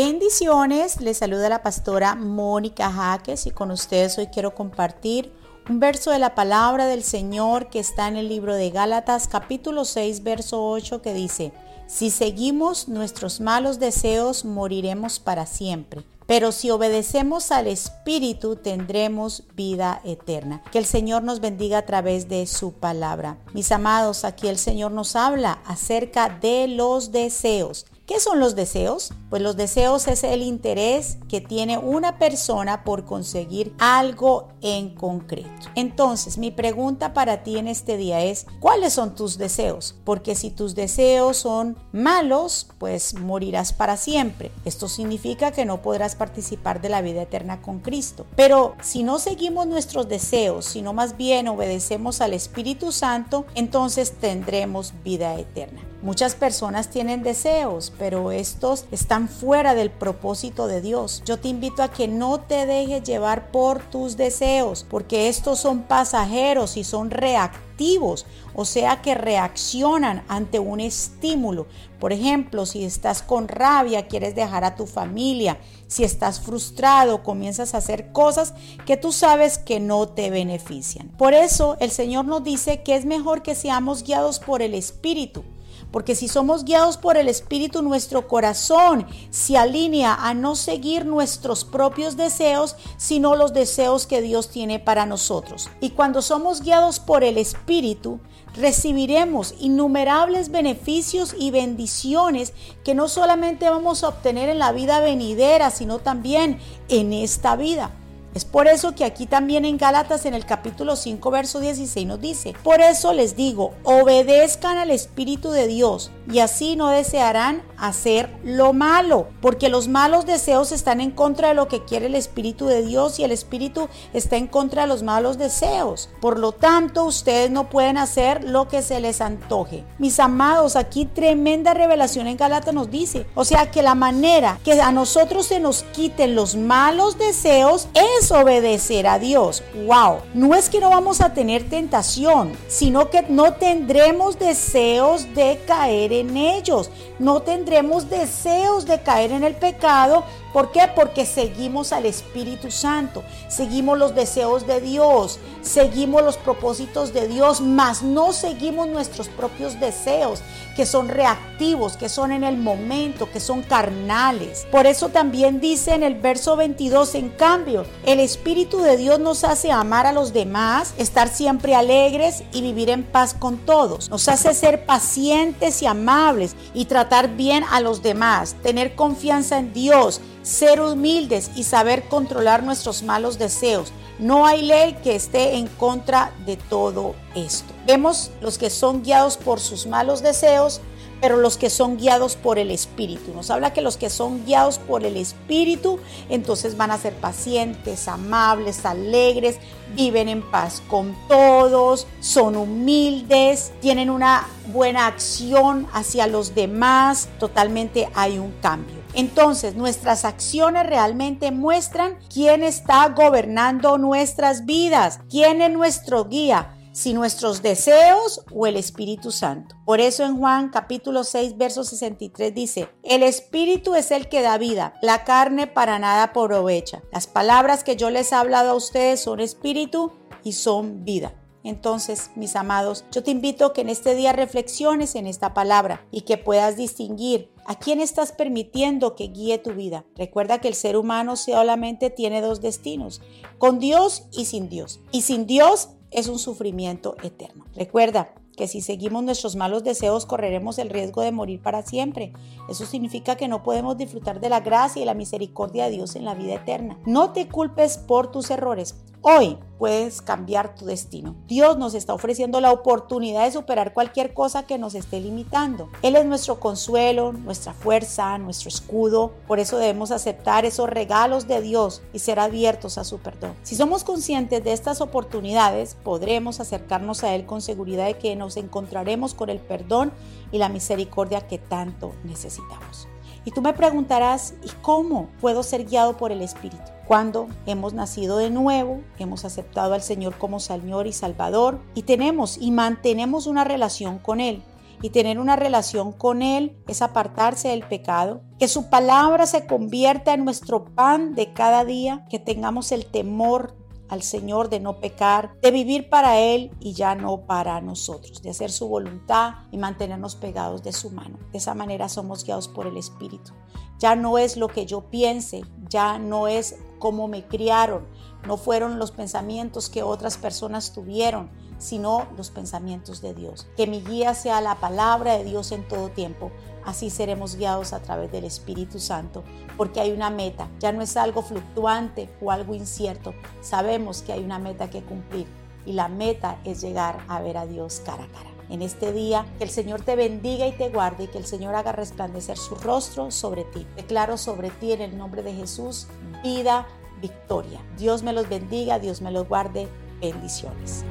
Bendiciones, les saluda la pastora Mónica Jaques y con ustedes hoy quiero compartir un verso de la palabra del Señor que está en el libro de Gálatas capítulo 6 verso 8 que dice, si seguimos nuestros malos deseos moriremos para siempre. Pero si obedecemos al Espíritu tendremos vida eterna. Que el Señor nos bendiga a través de su palabra. Mis amados, aquí el Señor nos habla acerca de los deseos. ¿Qué son los deseos? Pues los deseos es el interés que tiene una persona por conseguir algo en concreto. Entonces, mi pregunta para ti en este día es, ¿cuáles son tus deseos? Porque si tus deseos son malos, pues morirás para siempre. Esto significa que no podrás participar de la vida eterna con Cristo. Pero si no seguimos nuestros deseos, sino más bien obedecemos al Espíritu Santo, entonces tendremos vida eterna. Muchas personas tienen deseos, pero estos están fuera del propósito de Dios. Yo te invito a que no te dejes llevar por tus deseos, porque estos son pasajeros y son reactivos, o sea que reaccionan ante un estímulo. Por ejemplo, si estás con rabia, quieres dejar a tu familia, si estás frustrado, comienzas a hacer cosas que tú sabes que no te benefician. Por eso el Señor nos dice que es mejor que seamos guiados por el Espíritu porque si somos guiados por el Espíritu, nuestro corazón se alinea a no seguir nuestros propios deseos, sino los deseos que Dios tiene para nosotros. Y cuando somos guiados por el Espíritu, recibiremos innumerables beneficios y bendiciones que no solamente vamos a obtener en la vida venidera, sino también en esta vida. Es por eso que aquí también en Gálatas en el capítulo 5 verso 16 nos dice, por eso les digo, obedezcan al Espíritu de Dios y así no desearán hacer lo malo, porque los malos deseos están en contra de lo que quiere el Espíritu de Dios y el Espíritu está en contra de los malos deseos. Por lo tanto, ustedes no pueden hacer lo que se les antoje. Mis amados, aquí tremenda revelación en Gálatas nos dice, o sea que la manera que a nosotros se nos quiten los malos deseos es obedecer a Dios. ¡Wow! No es que no vamos a tener tentación, sino que no tendremos deseos de caer en ellos. No tendremos deseos de caer en el pecado ¿Por qué? Porque seguimos al Espíritu Santo, seguimos los deseos de Dios, seguimos los propósitos de Dios, mas no seguimos nuestros propios deseos, que son reactivos, que son en el momento, que son carnales. Por eso también dice en el verso 22, en cambio, el Espíritu de Dios nos hace amar a los demás, estar siempre alegres y vivir en paz con todos. Nos hace ser pacientes y amables y tratar bien a los demás, tener confianza en Dios ser humildes y saber controlar nuestros malos deseos. No hay ley que esté en contra de todo esto. Vemos los que son guiados por sus malos deseos, pero los que son guiados por el Espíritu. Nos habla que los que son guiados por el Espíritu, entonces van a ser pacientes, amables, alegres, viven en paz con todos, son humildes, tienen una buena acción hacia los demás, totalmente hay un cambio. Entonces, nuestras acciones realmente muestran quién está gobernando nuestras vidas, quién es nuestro guía, si nuestros deseos o el Espíritu Santo. Por eso en Juan capítulo 6, verso 63 dice, el Espíritu es el que da vida, la carne para nada aprovecha. Las palabras que yo les he hablado a ustedes son espíritu y son vida. Entonces, mis amados, yo te invito a que en este día reflexiones en esta palabra y que puedas distinguir a quién estás permitiendo que guíe tu vida. Recuerda que el ser humano solamente tiene dos destinos, con Dios y sin Dios. Y sin Dios es un sufrimiento eterno. Recuerda, que si seguimos nuestros malos deseos correremos el riesgo de morir para siempre. Eso significa que no podemos disfrutar de la gracia y la misericordia de Dios en la vida eterna. No te culpes por tus errores. Hoy puedes cambiar tu destino. Dios nos está ofreciendo la oportunidad de superar cualquier cosa que nos esté limitando. Él es nuestro consuelo, nuestra fuerza, nuestro escudo. Por eso debemos aceptar esos regalos de Dios y ser abiertos a su perdón. Si somos conscientes de estas oportunidades, podremos acercarnos a Él con seguridad de que nos encontraremos con el perdón y la misericordia que tanto necesitamos. Y tú me preguntarás, ¿y cómo puedo ser guiado por el Espíritu? Cuando hemos nacido de nuevo, hemos aceptado al Señor como Señor y Salvador y tenemos y mantenemos una relación con Él. y tener una relación con Él es apartarse del pecado. Que su palabra se convierta en nuestro pan de cada día, que tengamos el temor al Señor de no pecar, de vivir para Él y ya no para nosotros, de hacer su voluntad y mantenernos pegados de su mano. De esa manera somos guiados por el Espíritu. Ya no es lo que yo piense, ya no es cómo me criaron, no fueron los pensamientos que otras personas tuvieron, sino los pensamientos de Dios. Que mi guía sea la palabra de Dios en todo tiempo. Así seremos guiados a través del Espíritu Santo, porque hay una meta. Ya no es algo fluctuante o algo incierto. Sabemos que hay una meta que cumplir y la meta es llegar a ver a Dios cara a cara. En este día, que el Señor te bendiga y te guarde y que el Señor haga resplandecer su rostro sobre ti. Declaro sobre ti en el nombre de Jesús vida, victoria. Dios me los bendiga, Dios me los guarde. Bendiciones.